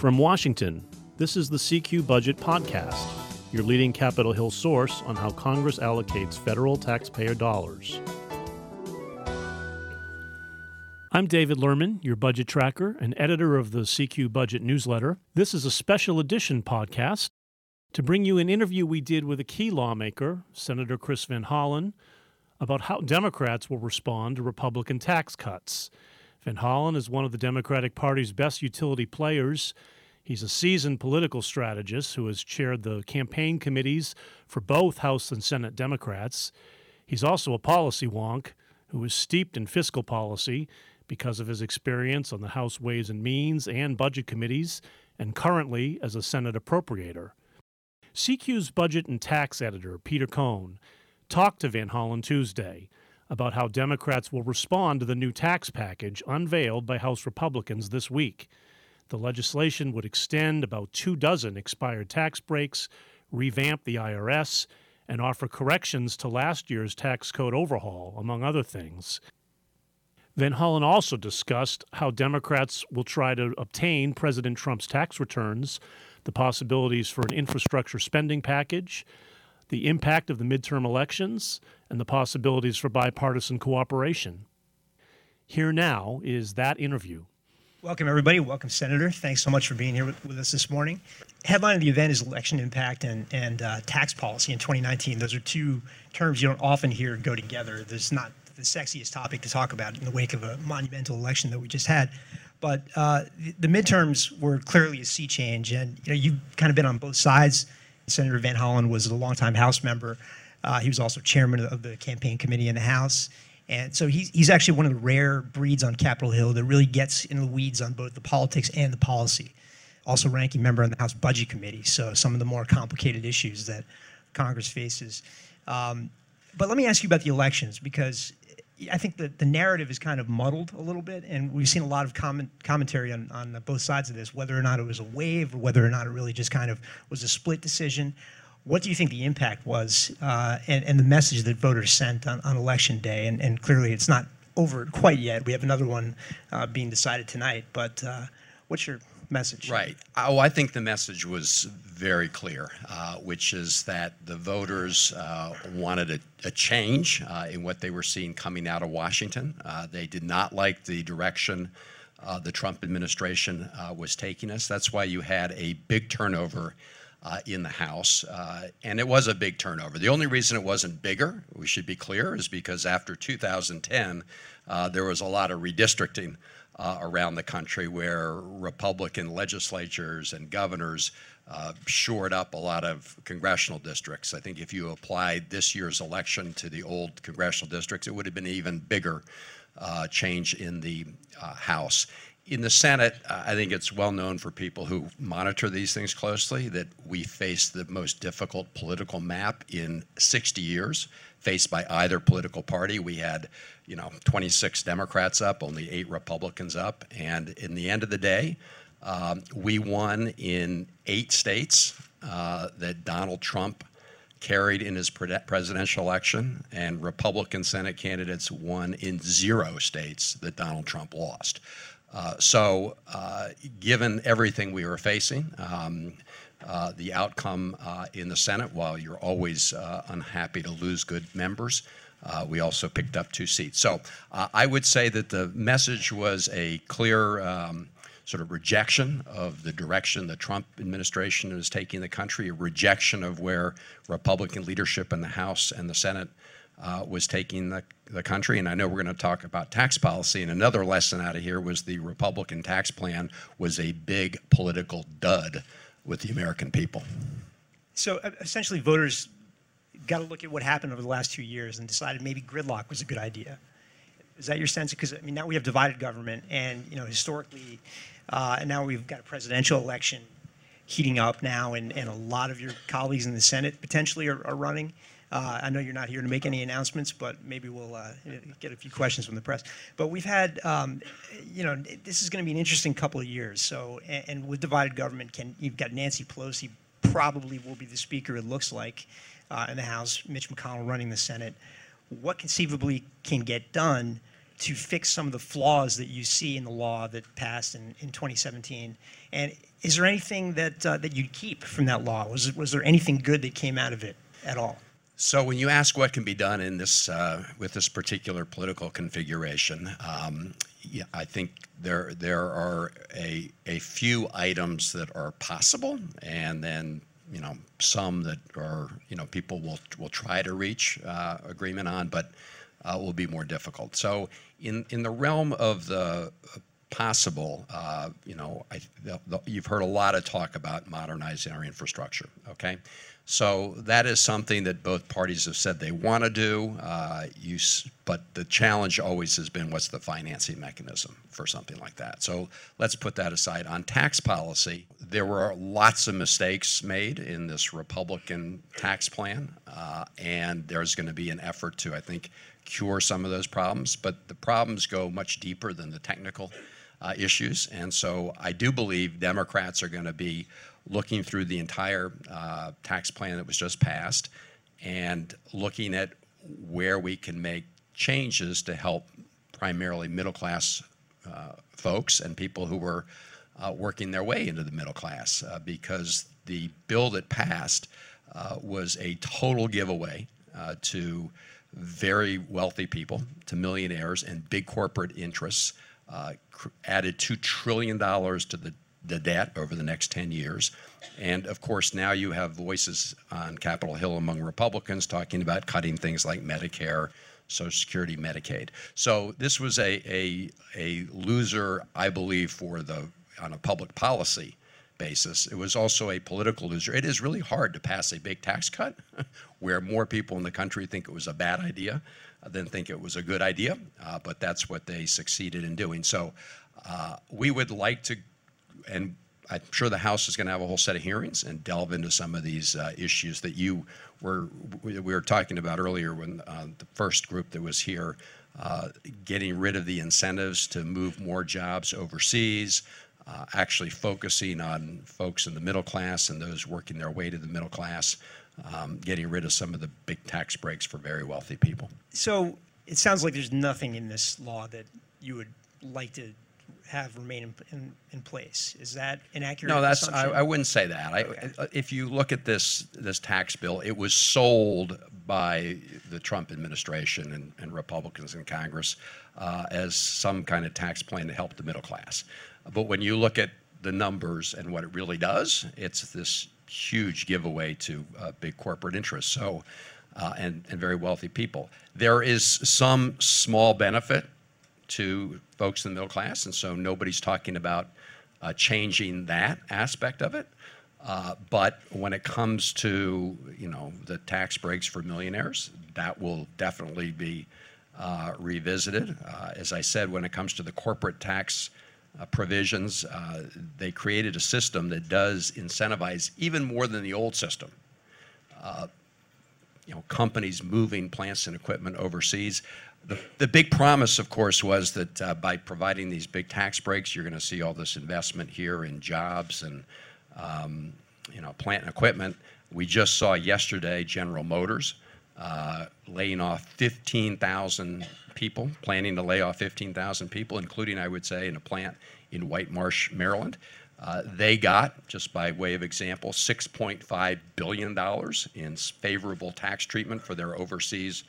From Washington, this is the CQ Budget Podcast, your leading Capitol Hill source on how Congress allocates federal taxpayer dollars. I'm David Lerman, your budget tracker and editor of the CQ Budget newsletter. This is a special edition podcast to bring you an interview we did with a key lawmaker, Senator Chris Van Hollen, about how Democrats will respond to Republican tax cuts. Van Hollen is one of the Democratic Party's best utility players. He's a seasoned political strategist who has chaired the campaign committees for both House and Senate Democrats. He's also a policy wonk who is steeped in fiscal policy because of his experience on the House Ways and Means and Budget Committees, and currently as a Senate appropriator. CQ's budget and tax editor, Peter Cohn, talked to Van Hollen Tuesday about how Democrats will respond to the new tax package unveiled by House Republicans this week. The legislation would extend about two dozen expired tax breaks, revamp the IRS, and offer corrections to last year's tax code overhaul, among other things. Van Hollen also discussed how Democrats will try to obtain President Trump's tax returns, the possibilities for an infrastructure spending package, the impact of the midterm elections, and the possibilities for bipartisan cooperation. Here now is that interview. Welcome, everybody. Welcome, Senator. Thanks so much for being here with, with us this morning. Headline of the event is election impact and, and uh, tax policy in 2019. Those are two terms you don't often hear go together. There's not the sexiest topic to talk about in the wake of a monumental election that we just had. But uh, the, the midterms were clearly a sea change, and you know you've kind of been on both sides Senator Van Hollen was a longtime House member. Uh, he was also chairman of the campaign committee in the House. And so he's, he's actually one of the rare breeds on Capitol Hill that really gets in the weeds on both the politics and the policy. Also, ranking member on the House Budget Committee, so some of the more complicated issues that Congress faces. Um, but let me ask you about the elections because I think that the narrative is kind of muddled a little bit, and we've seen a lot of comment, commentary on, on both sides of this, whether or not it was a wave or whether or not it really just kind of was a split decision. What do you think the impact was uh, and, and the message that voters sent on, on election day? And, and clearly it's not over quite yet. We have another one uh, being decided tonight, but uh, what's your message? Right. Oh, I think the message was very clear, uh, which is that the voters uh, wanted a, a change uh, in what they were seeing coming out of Washington. Uh, they did not like the direction uh, the Trump administration uh, was taking us. That's why you had a big turnover. in the House, and it was a big turnover. The only reason it wasn't bigger, we should be clear, is because after 2010, there was a lot of redistricting uh, around the country where Republican legislatures and governors uh, shored up a lot of congressional districts. I think if you applied this year's election to the old congressional districts, it would have been even bigger uh, change in the uh, House. In the Senate, I think it's well known for people who monitor these things closely that we face the most difficult political map in 60 years faced by either political party. We had, you know, 26 Democrats up, only eight Republicans up, and in the end of the day, um, we won in eight states uh, that Donald Trump carried in his presidential election, and Republican Senate candidates won in zero states that Donald Trump lost. Uh, so, uh, given everything we were facing, um, uh, the outcome uh, in the Senate, while you're always uh, unhappy to lose good members, uh, we also picked up two seats. So uh, I would say that the message was a clear um, sort of rejection of the direction the Trump administration is taking the country, a rejection of where Republican leadership in the House and the Senate uh, was taking the, the country. And I know we're going to talk about tax policy. And another lesson out of here was the Republican tax plan was a big political dud with the American people. So essentially, voters got to look at what happened over the last two years and decided maybe gridlock was a good idea. Is that your sense? Because I mean, now we have divided government, and you know, historically, uh, and now we've got a presidential election heating up now, and, and a lot of your colleagues in the Senate potentially are, are running. Uh, I know you're not here to make any announcements, but maybe we'll uh, get a few questions from the press. But we've had, um, you know, this is going to be an interesting couple of years. So, and, and, with divided government, can you've got Nancy Pelosi probably will be the speaker. It looks like uh, in the House, Mitch McConnell running the Senate. What conceivably can get done to fix some of the flaws that you see in the law that passed in, in 2017? And is there anything that uh, that you'd keep from that law? Was was there anything good that came out of it at all? So when you ask what can be done in this uh, with this particular political configuration, um, yeah, I think there there are a a few items that are possible, and then you know some that are you know people will will try to reach uh, agreement on, but uh, will be more difficult. So in in the realm of the possible, uh, you know, I, the, the, you've heard a lot of talk about modernizing our infrastructure. Okay, so that is something that both parties have said they want to do. Uh, you, but the challenge always has been what's the financing mechanism for something like that. So let's put that aside. On tax policy, there were lots of mistakes made in this Republican tax plan, uh, and there's going to be an effort to, I think, cure some of those problems. But the problems go much deeper than the technical uh, issues, and so I do believe Democrats are going to be looking through the entire uh, tax plan that was just passed and looking at where we can make changes to help primarily middle class uh, folks and people who were uh, working their way into the middle class uh, because the bill that passed uh, was a total giveaway uh, to very wealthy people, to millionaires and big corporate interests. added $2 trillion to the the debt over the next 10 years. And of course, now you have voices on Capitol Hill among Republicans talking about cutting things like Medicare, Social Security, Medicaid. So this was a, a, a loser, I believe, for the on a public policy basis. It was also a political loser. It is really hard to pass a big tax cut where more people in the country think it was a bad idea than think it was a good idea, uh, but that's what they succeeded in doing. So uh, we would like to and I'm sure the House is going to have a whole set of hearings and delve into some of these uh, issues that you were we were talking about earlier when uh, the first group that was here, uh, getting rid of the incentives to move more jobs overseas, uh, actually focusing on folks in the middle class and those working their way to the middle class, um, getting rid of some of the big tax breaks for very wealthy people. So it sounds like there's nothing in this law that you would like to have remain in, in, in place. Is that inaccurate? No, that's I, I, wouldn't say that. Okay. I, if you look at this this tax bill, it was sold by the Trump administration and, and Republicans in Congress uh, as some kind of tax plan to help the middle class. But when you look at the numbers and what it really does, it's this huge giveaway to uh, big corporate interests. So. Uh, and, and very wealthy people. There is some small benefit to folks in the middle class, and so nobody's talking about uh, changing that aspect of it. Uh, but when it comes to you know the tax breaks for millionaires, that will definitely be uh, revisited. Uh, as I said, when it comes to the corporate tax uh, provisions, uh, they created a system that does incentivize even more than the old system you know, companies moving plants and equipment overseas. The, the big promise, of course, was that uh, by providing these big tax breaks, you're going to see all this investment here in jobs and um, you know plant and equipment. We just saw yesterday General Motors uh, laying off 15,000 people, planning to lay off 15,000 people, including, I would say, in a plant in White Marsh, Maryland. Uh, they got, just by way of example, $6.5 billion in favorable tax treatment for their overseas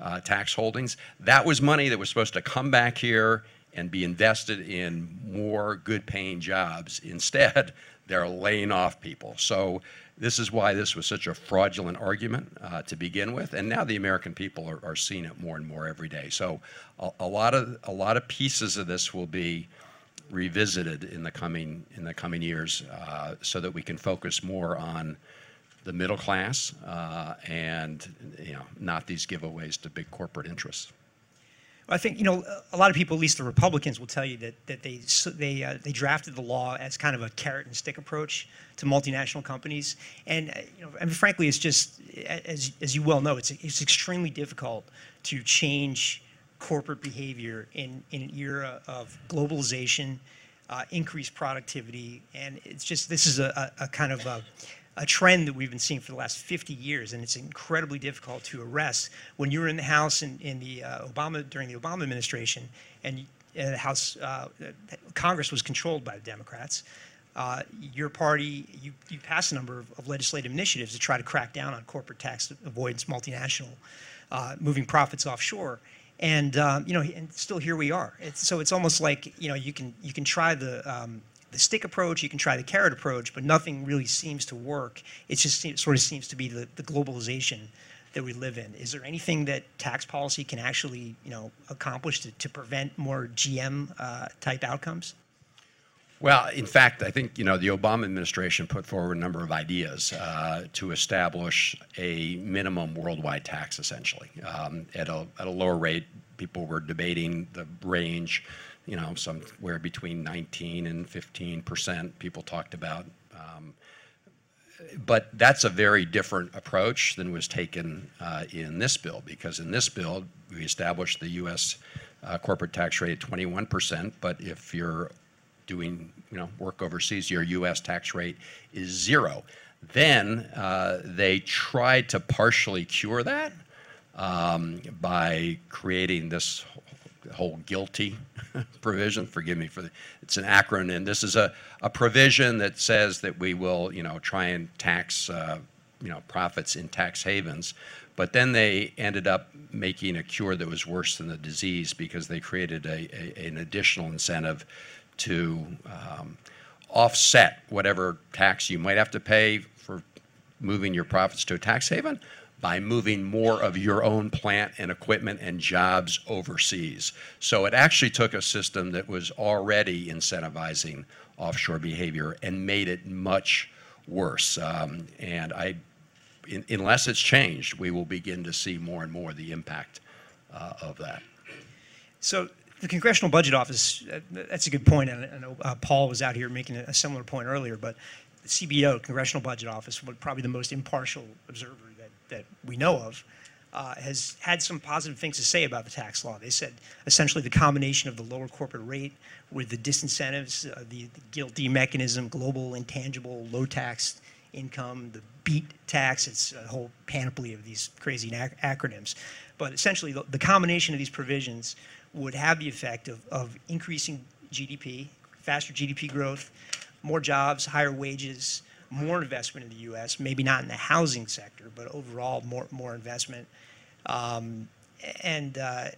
uh, tax holdings. That was money that was supposed to come back here and be invested in more good paying jobs. Instead, they're laying off people. So, this is why this was such a fraudulent argument uh, to begin with. And now the American people are, are seeing it more and more every day. So, a, a, lot, of, a lot of pieces of this will be revisited in the coming, in the coming years uh, so that we can focus more on the middle class uh, and you know not these giveaways to big corporate interests. I think you know a lot of people, at least the Republicans, will tell you that that they they uh, they drafted the law as kind of a carrot and stick approach to multinational companies, and uh, you know, I mean, frankly, it's just as as you well know, it's it's extremely difficult to change corporate behavior in in an era of globalization, uh, increased productivity, and it's just this is a, a, a kind of a a trend that we've been seeing for the last 50 years, and it's incredibly difficult to arrest. When you were in the House in, in the uh, Obama during the Obama administration, and uh, the House uh, Congress was controlled by the Democrats, uh, your party you, you passed a number of, of, legislative initiatives to try to crack down on corporate tax avoidance, multinational, uh, moving profits offshore. And um, you know, and still here we are. It's, so it's almost like you know you can you can try the um, the stick approach, you can try the carrot approach, but nothing really seems to work. It just sort of seems to be the, the globalization that we live in. Is there anything that tax policy can actually, you know, accomplish to, to prevent more GM uh, type outcomes? Well, in fact, I think you know the Obama administration put forward a number of ideas uh, to establish a minimum worldwide tax, essentially um, at a at a lower rate. People were debating the range you know, somewhere between 19 and 15 percent people talked about. Um, but that's a very different approach than was taken uh, in this bill, because in this bill, we established the U.S. Uh, corporate tax rate at 21 percent, but if you're doing, you know, work overseas, your U.S. tax rate is zero. Then uh, they tried to partially cure that um, by creating this whole GILTI provision. Forgive me for the, it's an acronym. This is a, a provision that says that we will, you know, try and tax, uh, you know, profits in tax havens. But then they ended up making a cure that was worse than the disease because they created a, a an additional incentive to um, offset whatever tax you might have to pay for moving your profits to a tax haven by moving more of your own plant and equipment and jobs overseas. So it actually took a system that was already incentivizing offshore behavior and made it much worse. Um, and I, in, unless it's changed, we will begin to see more and more the impact uh, of that. So the Congressional Budget Office, uh, that's a good point. And I know uh, Paul was out here making a similar point earlier, but the CBO, Congressional Budget Office, probably the most impartial observer that we know of, uh, has had some positive things to say about the tax law. They said essentially the combination of the lower corporate rate with the disincentives, uh, the, the GILTI mechanism, global intangible low tax income, the BEAT tax, it's a whole panoply of these crazy ac- acronyms. But essentially, the, the, combination of these provisions would have the effect of, of increasing GDP, faster GDP growth, more jobs, higher wages, more investment in the U.S., maybe not in the housing sector, but overall more, more investment. Um, and, uh,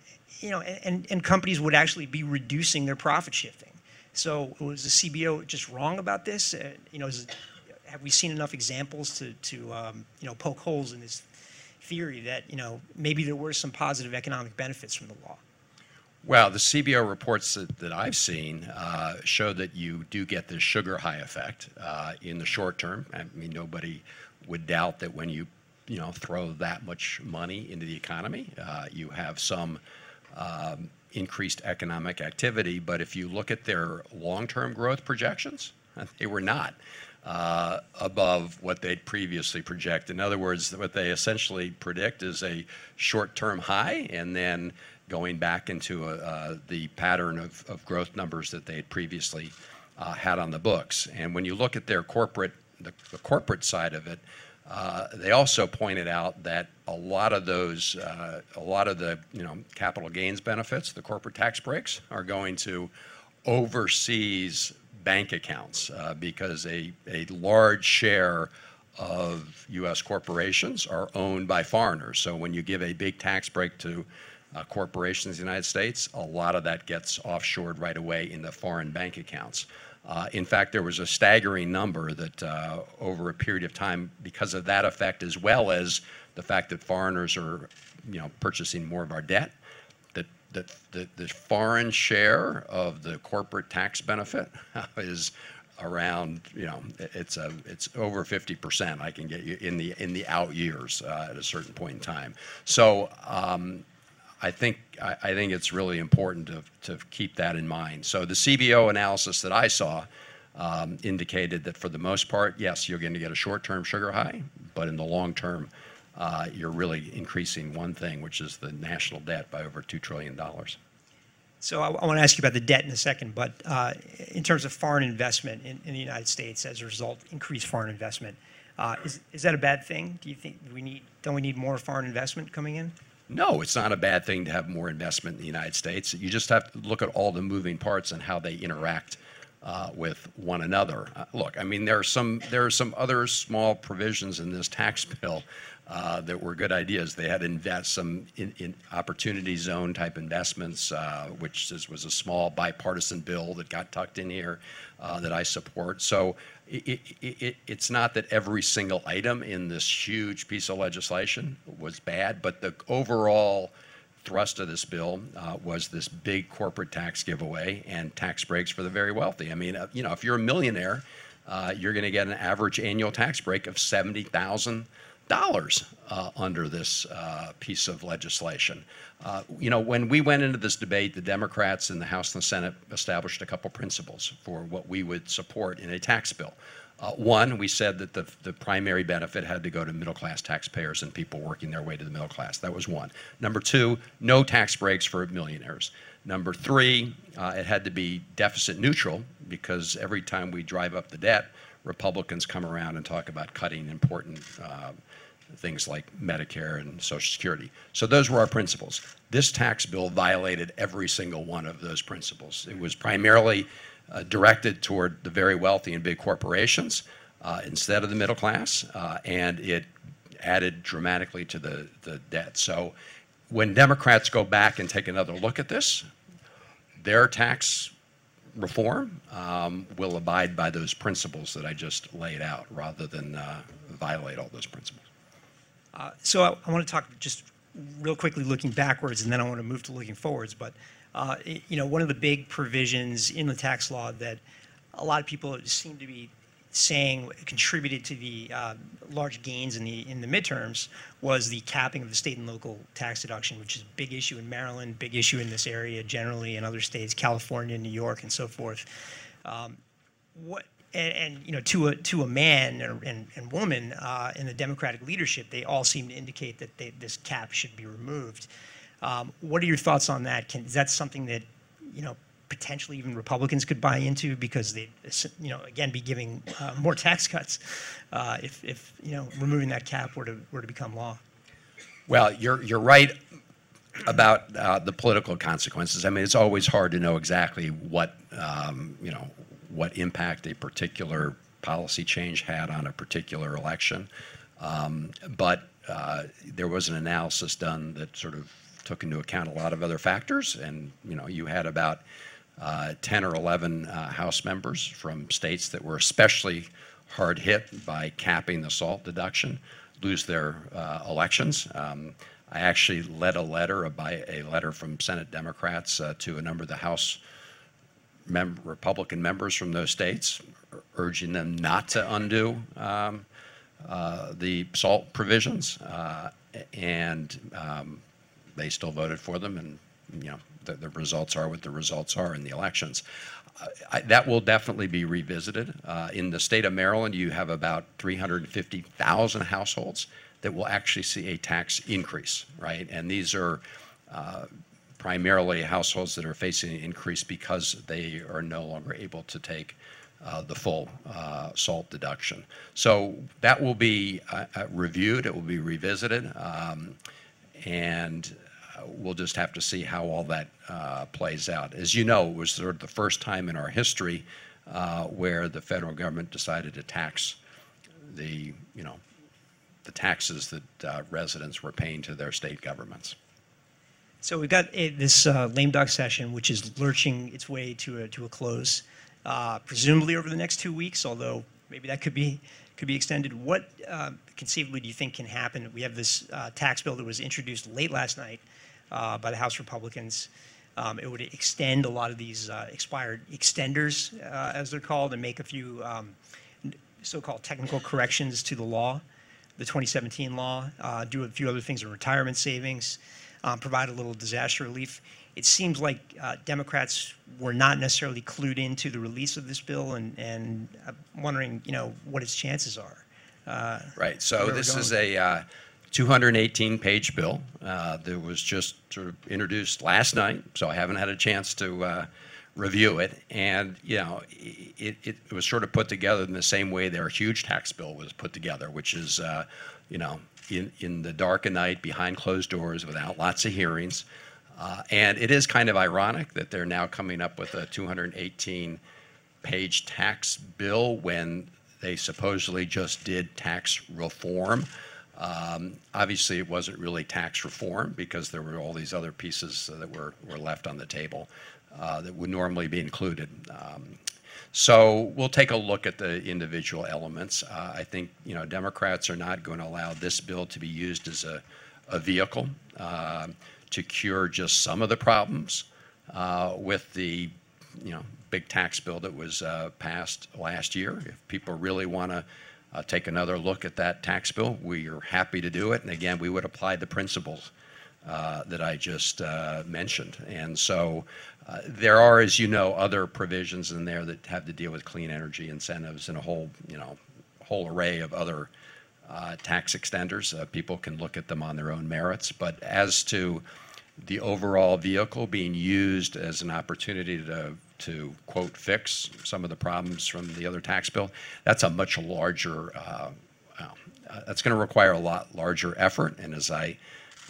you know, and, and companies would actually be reducing their profit shifting. So was the CBO just wrong about this? Uh, you know, it, have we seen enough examples to, to um, you know, poke holes in this theory that, you know, maybe there were some positive economic benefits from the law? Well, the CBO reports that, that I've seen uh, show that you do get this sugar high effect uh, in the short term. I mean, nobody would doubt that when you, you know, throw that much money into the economy, uh, you have some um, increased economic activity. But if you look at their long-term growth projections, they were not. Uh, above what they'd previously project. In other words, what they essentially predict is a short-term high, and then going back into a, uh, the pattern of, growth numbers that they had previously uh, had on the books. And when you look at their corporate, the, corporate side of it, uh, they also pointed out that a lot of those, uh, a lot of the you know capital gains benefits, the corporate tax breaks, are going to overseas bank accounts uh, because a, a large share of U.S. corporations are owned by foreigners. So when you give a big tax break to uh, corporations in the United States, a lot of that gets offshored right away in the foreign bank accounts. Uh, in fact, there was a staggering number that uh, over a period of time, because of that effect, as well as the fact that foreigners are, you know, purchasing more of our debt, that, that, that the foreign share of the corporate tax benefit is around, you know, it's a, it's over 50%. I can get you in the in the out years uh, at a certain point in time. So. Um, I think I, think it's really important to, keep that in mind. So the CBO analysis that I saw um, indicated that for the most part, yes, you're going to get a short-term sugar high, but in the long term, uh, you're really increasing one thing, which is the national debt by over two trillion dollars. So I, want to ask you about the debt in a second, but uh, in terms of foreign investment in, in, the United States as a result, increased foreign investment, uh, is, is that a bad thing? Do you think we need don't we need more foreign investment coming in? No, it's not a bad thing to have more investment in the United States. You just have to look at all the moving parts and how they interact uh, with one another. Uh, look, I mean, there are some there are some other small provisions in this tax bill that were good ideas. They had invest some in, in opportunity zone type investments, uh, which is, was a small bipartisan bill that got tucked in here uh, that I support. So it, it, it, it's not that every single item in this huge piece of legislation was bad, but the overall thrust of this bill uh, was this big corporate tax giveaway and tax breaks for the very wealthy. I mean, uh, you know, if you're a millionaire, uh, you're going to get an average annual tax break of seventy thousand dollars uh, under this uh, piece of legislation. Uh, you know, when we went into this debate, the Democrats in the House and the Senate established a couple principles for what we would support in a tax bill. Uh, one, we said that the, the primary benefit had to go to middle class taxpayers and people working their way to the middle class. That was one. Number two, no tax breaks for millionaires. Number three, uh, it had to be deficit neutral because every time we drive up the debt, Republicans come around and talk about cutting important uh, things like Medicare and Social Security. So those were our principles. This tax bill violated every single one of those principles. It was primarily uh, directed toward the very wealthy and big corporations uh, instead of the middle class, uh, and it added dramatically to the, the debt. So when Democrats go back and take another look at this, their tax reform um, will abide by those principles that I just laid out rather than uh, violate all those principles. Uh, so I, I want to talk just real quickly looking backwards, and then I want to move to looking forwards. But uh, you know, one of the big provisions in the tax law that a lot of people seem to be saying contributed to the uh, large gains in the in the midterms was the capping of the state and local tax deduction, which is a big issue in Maryland, big issue in this area generally, in other states, California, New York, and so forth. Um, what and, and, you know to a to a man and, and woman uh, in the Democratic leadership, they all seem to indicate that they, this cap should be removed. Um, what are your thoughts on that? Can, is that something that you know potentially even Republicans could buy into because they, you know, again, be giving uh, more tax cuts uh, if, if you know removing that cap were to were to become law? Well, you're you're right about uh, the political consequences. I mean, it's always hard to know exactly what um, you know what impact a particular policy change had on a particular election. Um, but uh, there was an analysis done that sort of took into account a lot of other factors, and you know, you had about uh, 10 or 11 uh, House members from states that were especially hard hit by capping the SALT deduction lose their uh, elections. Um, I actually led a letter, a, by, a letter from Senate Democrats uh, to a number of the House mem- Republican members from those states, urging them not to undo um, uh, the SALT provisions, uh, and um, they still voted for them, and you know the, the results are what the results are in the elections. Uh, I, that will definitely be revisited. Uh, in the state of Maryland, you have about 350,000 households that will actually see a tax increase, right? And these are uh, primarily households that are facing an increase because they are no longer able to take uh, the full uh, SALT deduction. So that will be uh, uh reviewed, it will be revisited, um, and uh, we'll just have to see how all that uh, plays out. As you know, it was sort of the first time in our history where the federal government decided to tax the, you know, the taxes that residents were paying to their state governments. So we've got a, this uh, lame duck session, which is lurching its way to a, to a close, uh, presumably over the next two weeks. Although maybe that could be could be extended. What uh, conceivably do you think can happen? We have this uh, tax bill that was introduced late last night uh, by the House Republicans. Um, it would extend a lot of these uh, expired extenders, as they're called, and make a few um, so-called technical corrections to the law, the 2017 law. do a few other things in retirement savings. Um, provide a little disaster relief. It seems like uh, Democrats were not necessarily clued into the release of this bill, and, and I'm wondering, you know, what its chances are. Uh, Right, so this is a uh, 218-page bill uh, that was just sort of introduced last night, so I haven't had a chance to uh, review it. And, you know, it, it was sort of put together in the same way their huge tax bill was put together, which is, uh, you know, in, in the dark of night, behind closed doors, without lots of hearings. Uh, And it is kind of ironic that they're now coming up with a 218 page tax bill when they supposedly just did tax reform. Um, obviously, it wasn't really tax reform because there were all these other pieces that were, were left on the table uh, that would normally be included. Um, so we'll take a look at the individual elements. Uh, I think you know Democrats are not going to allow this bill to be used as a, a vehicle uh, to cure just some of the problems uh, with the you know big tax bill that was uh, passed last year. If people really want to uh, take another look at that tax bill, we are happy to do it. And again, we would apply the principles that I just uh, mentioned. And so uh, there are, as you know, other provisions in there that have to deal with clean energy incentives and a whole, you know, whole array of other uh, tax extenders. Uh, people can look at them on their own merits. But as to the overall vehicle being used as an opportunity to, to quote, fix some of the problems from the other tax bill, that's a much larger, uh, uh, that's going to require a lot larger effort. And as I,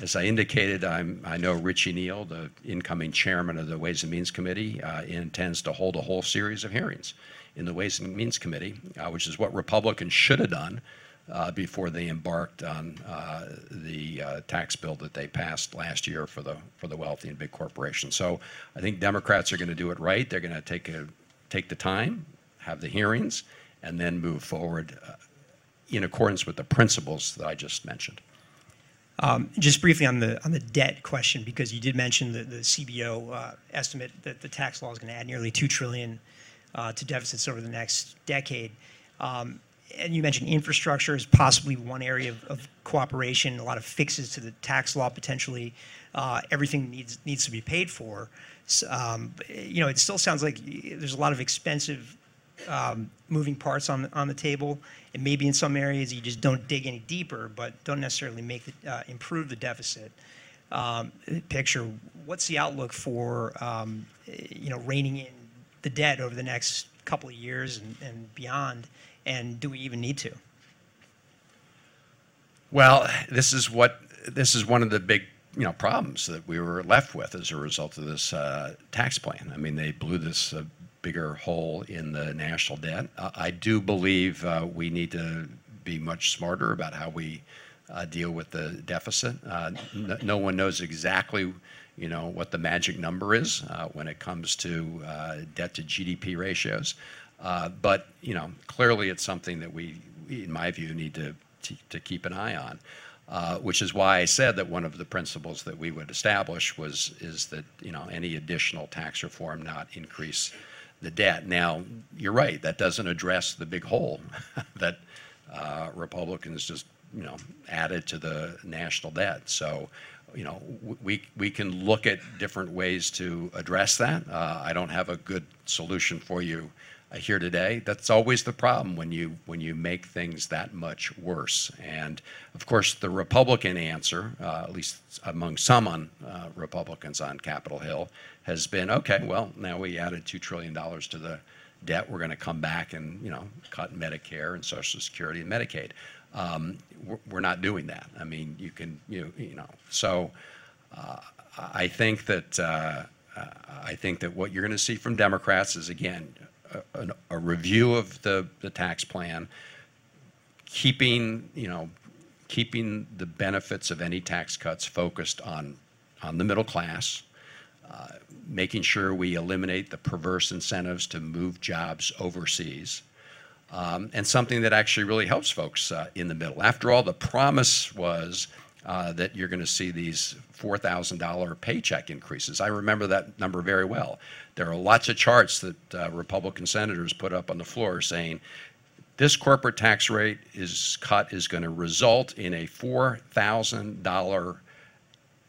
as I indicated, I'm, I know Richie Neal, the incoming chairman of the Ways and Means Committee, uh, intends to hold a whole series of hearings in the Ways and Means Committee, uh, which is what Republicans should have done uh, before they embarked on uh, the uh, tax bill that they passed last year for the for the wealthy and big corporations. So I think Democrats are going to do it right. They're going to take take the time, have the hearings, and then move forward uh, in accordance with the principles that I just mentioned. Just briefly on the on the debt question, because you did mention the, the CBO uh, estimate that the tax law is going to add nearly two trillion uh, to deficits over the next decade. Um, and you mentioned infrastructure is possibly one area of, cooperation. A lot of fixes to the tax law potentially. Uh, everything needs needs to be paid for. Um, you know, it still sounds like there's a lot of expensive um, moving parts on on the table, and maybe in some areas you just don't dig any deeper, but don't necessarily make the, uh, improve the deficit um, picture. What's the outlook for um, you know reining in the debt over the next couple of years and, and beyond? And do we even need to? Well, this is what this is one of the big you know problems that we were left with as a result of this uh, tax plan. I mean, they blew this uh, bigger hole in the national debt. I do believe uh, we need to be much smarter about how we uh, deal with the deficit. Uh, n- no one knows exactly. You know what the magic number is when it comes to debt to GDP ratios, but you know clearly it's something that we, in my view, need to to, to keep an eye on. Uh, which is why I said that one of the principles that we would establish was is that you know any additional tax reform not increase the debt. Now you're right; that doesn't address the big hole that uh, Republicans just you know added to the national debt. So you know we we can look at different ways to address that. Uh, I don't have a good solution for you uh, here today. That's always the problem when you when you make things that much worse. And of course, the Republican answer, uh, at least among some on uh, Republicans on Capitol Hill, has been okay. Well, now we added two trillion dollars to the debt. We're going to come back and you know cut Medicare and Social Security and Medicaid. Um, we're, not doing that. I mean, you can you you know so. Uh, I think that uh, I think that what you're going to see from Democrats is again a, a, a review of the, the tax plan, keeping you know keeping the benefits of any tax cuts focused on on the middle class, making sure we eliminate the perverse incentives to move jobs overseas. Um, and something that actually really helps folks uh, in the middle. After all, the promise was uh, that you're going to see these $4,000 paycheck increases. I remember that number very well. There are lots of charts that uh, Republican senators put up on the floor saying this corporate tax rate is cut is going to result in a $4,000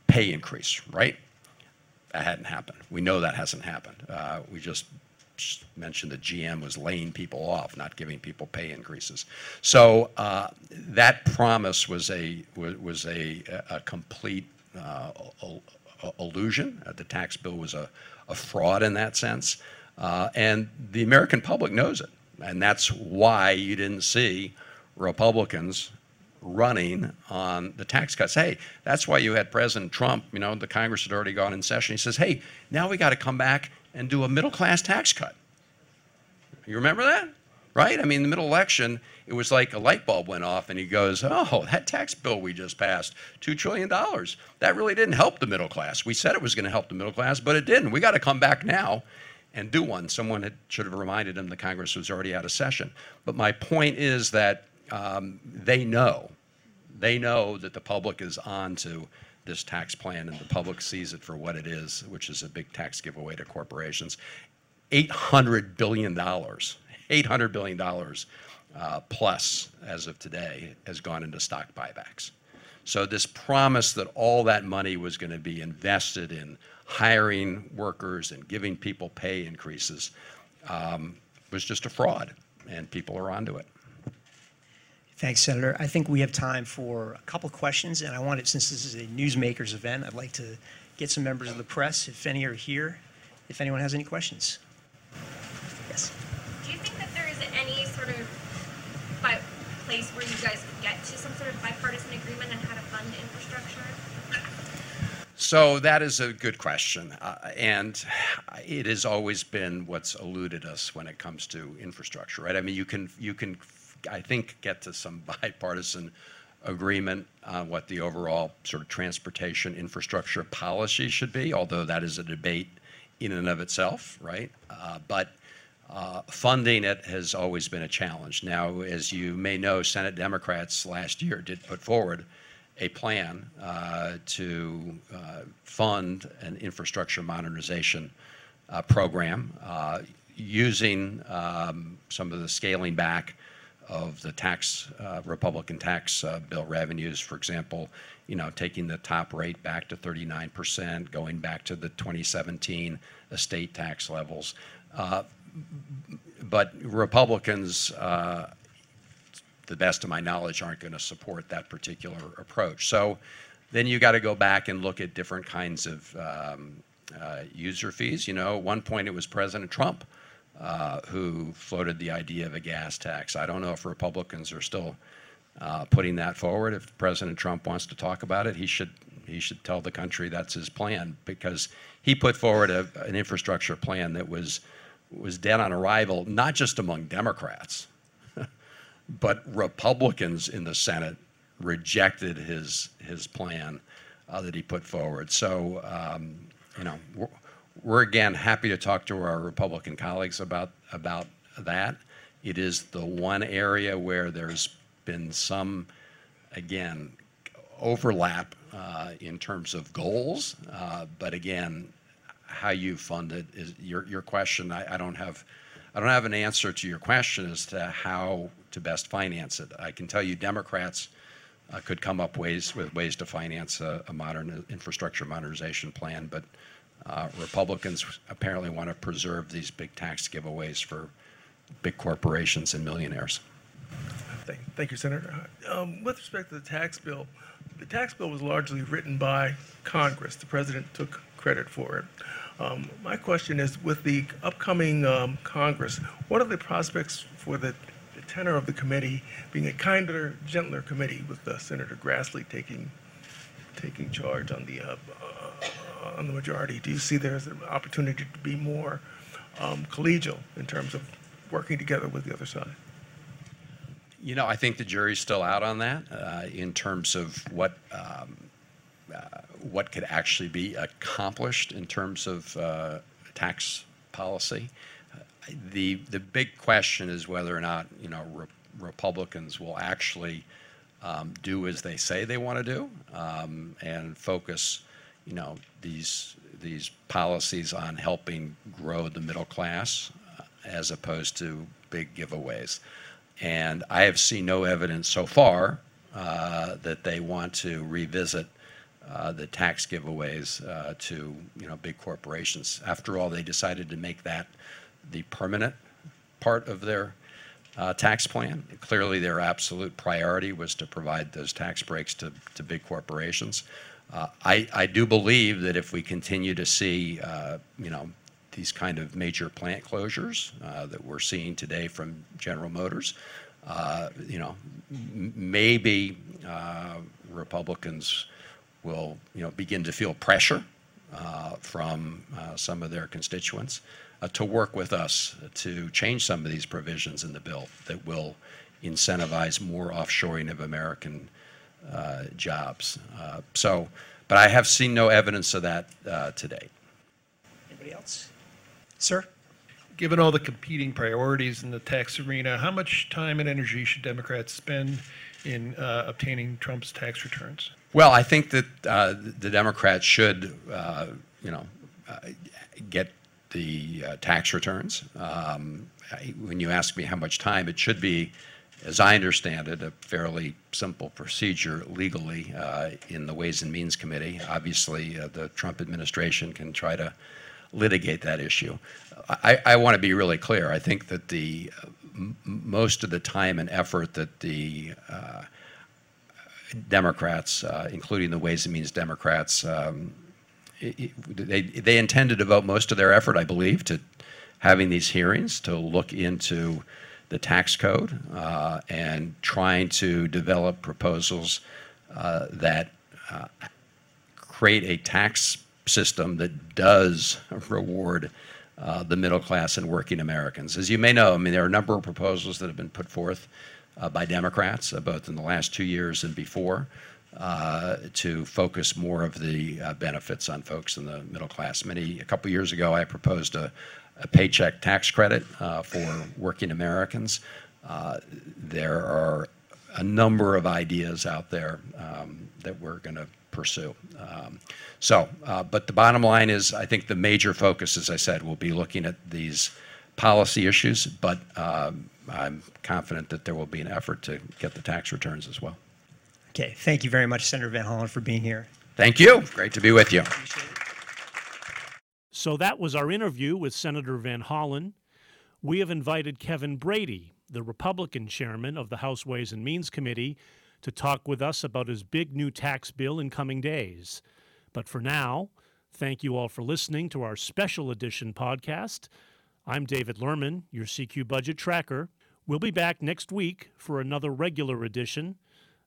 pay increase, right? That hadn't happened. We know that hasn't happened. Uh, we just mentioned that GM was laying people off, not giving people pay increases. So uh, that promise was a was, a, complete uh, illusion. The tax bill was a, fraud in that sense, and the American public knows it, and that's why you didn't see Republicans running on the tax cuts. Hey, that's why you had President Trump, you know, the Congress had already gone in session. He says, hey, now we got to come back and do a middle class tax cut. You remember that? Right? I mean, the middle election, it was like a light bulb went off, and he goes, Oh, that tax bill we just passed, $2 trillion. That really didn't help the middle class. We said it was going to help the middle class, but it didn't. We got to come back now and do one. Someone had, should have reminded him the Congress was already out of session. But my point is that um, they know, they know that the public is on to this tax plan and the public sees it for what it is, which is a big tax giveaway to corporations. $800 billion, $800 billion uh, plus as of today has gone into stock buybacks. So this promise that all that money was going to be invested in hiring workers and giving people pay increases um, was just a fraud, and people are onto it. Thanks, Senator. I think we have time for a couple questions, and I wanted, since this is a newsmakers event, I'd like to get some members of the press, if any are here, if anyone has any questions. Yes. Do you think that there is any sort of place where you guys could get to some sort of bipartisan agreement on how to fund infrastructure? So that is a good question, uh, and it has always been what's eluded us when it comes to infrastructure, right? I mean, you can you can I think, get to some bipartisan agreement on what the overall sort of transportation infrastructure policy should be, although that is a debate in and of itself, right? Uh, but uh, funding it has always been a challenge. Now, as you may know, Senate Democrats last year did put forward a plan uh, to uh, fund an infrastructure modernization uh, program uh, using um, some of the scaling back of the tax, uh, Republican tax uh, bill revenues, for example, you know, taking the top rate back to 39%, going back to the 2017 estate tax levels. Uh, but Republicans, uh, the best of my knowledge, aren't going to support that particular approach. So then you got to go back and look at different kinds of um, uh, user fees. You know, at one point it was President Trump who floated the idea of a gas tax. I don't know if Republicans are still uh, putting that forward. If President Trump wants to talk about it, he should he should tell the country that's his plan because he put forward a, an infrastructure plan that was was dead on arrival, not just among Democrats, but Republicans in the Senate rejected his his plan uh, that he put forward. So um, you know we're again happy to talk to our Republican colleagues about about that. It is the one area where there's been some, again, overlap uh, in terms of goals, uh, but again, how you fund it is your your question. I, I don't have. I don't have an answer to your question as to how to best finance it. I can tell you Democrats uh, could come up ways with ways to finance a, a modern infrastructure modernization plan, but uh, Republicans apparently want to preserve these big tax giveaways for big corporations and millionaires. Thank, thank you, Senator. Um, with respect to the tax bill, the tax bill was largely written by Congress. The president took credit for it. Um, my question is, with the upcoming um, Congress, what are the prospects for the, the, tenor of the committee being a kinder, gentler committee with uh, Senator Grassley taking taking charge on the uh, on the majority, do you see there's an opportunity to be more um, collegial in terms of working together with the other side? You know, I think the jury's still out on that uh, in terms of what um, uh, what could actually be accomplished in terms of uh, tax policy. the the big question is whether or not you know re- Republicans will actually um, do as they say they want to do um, and focus you know, these these policies on helping grow the middle class uh, as opposed to big giveaways. And I have seen no evidence so far uh, that they want to revisit uh, the tax giveaways uh, to you know big corporations. After all, they decided to make that the permanent part of their uh, tax plan. Clearly, their absolute priority was to provide those tax breaks to, to big corporations. Uh, I, I do believe that if we continue to see, uh, you know, these kind of major plant closures uh, that we're seeing today from General Motors, you know, maybe Republicans will, you know, begin to feel pressure from some of their constituents to work with us to change some of these provisions in the bill that will incentivize more offshoring of American uh, jobs. Uh, so, but I have seen no evidence of that uh, to date. Anybody else? Sir? Given all the competing priorities in the tax arena, how much time and energy should Democrats spend in uh, obtaining Trump's tax returns? Well, I think that uh, the Democrats should, uh, you know, uh, get the uh, tax returns. Um, I, when you ask me how much time, it should be, as I understand it, a fairly simple procedure legally uh, in the Ways and Means Committee. Obviously, uh, the Trump administration can try to litigate that issue. I, I want to be really clear. I think that the uh, most of the time and effort that the uh, Democrats, uh, including the Ways and Means Democrats, um, i- i- they, they intend to devote most of their effort, I believe, to having these hearings to look into the tax code uh, and trying to develop proposals uh, that uh, create a tax system that does reward uh, the middle class and working Americans. As you may know, I mean, there are a number of proposals that have been put forth uh, by Democrats, uh, both in the last two years and before, to focus more of the benefits on folks in the middle class. Many a couple years ago, I proposed a, a paycheck tax credit uh, for working Americans. Uh, there are a number of ideas out there um, that we're going to pursue. Um, so, uh, but the bottom line is, I think the major focus, as I said, will be looking at these policy issues, but um, I'm confident that there will be an effort to get the tax returns as well. Okay, thank you very much, Senator Van Hollen, for being here. Thank you. Great to be with you. So that was our interview with Senator Van Hollen. We have invited Kevin Brady, the Republican chairman of the House Ways and Means Committee, to talk with us about his big new tax bill in coming days. But for now, thank you all for listening to our special edition podcast. I'm David Lerman, your CQ budget tracker. We'll be back next week for another regular edition.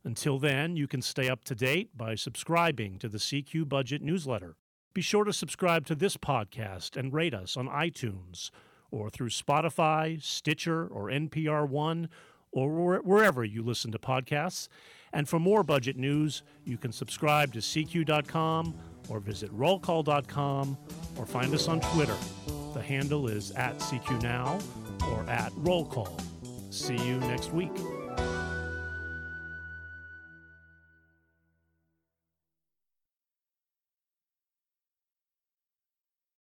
Until then, you can stay up to date by subscribing to the CQ Budget newsletter. Be sure to subscribe to this podcast and rate us on iTunes or through Spotify, Stitcher, or NPR One, or wherever you listen to podcasts. And for more budget news, you can subscribe to CQ.com or visit rollcall.com or find us on Twitter. The handle is at CQ Now or at Roll Call. See you next week.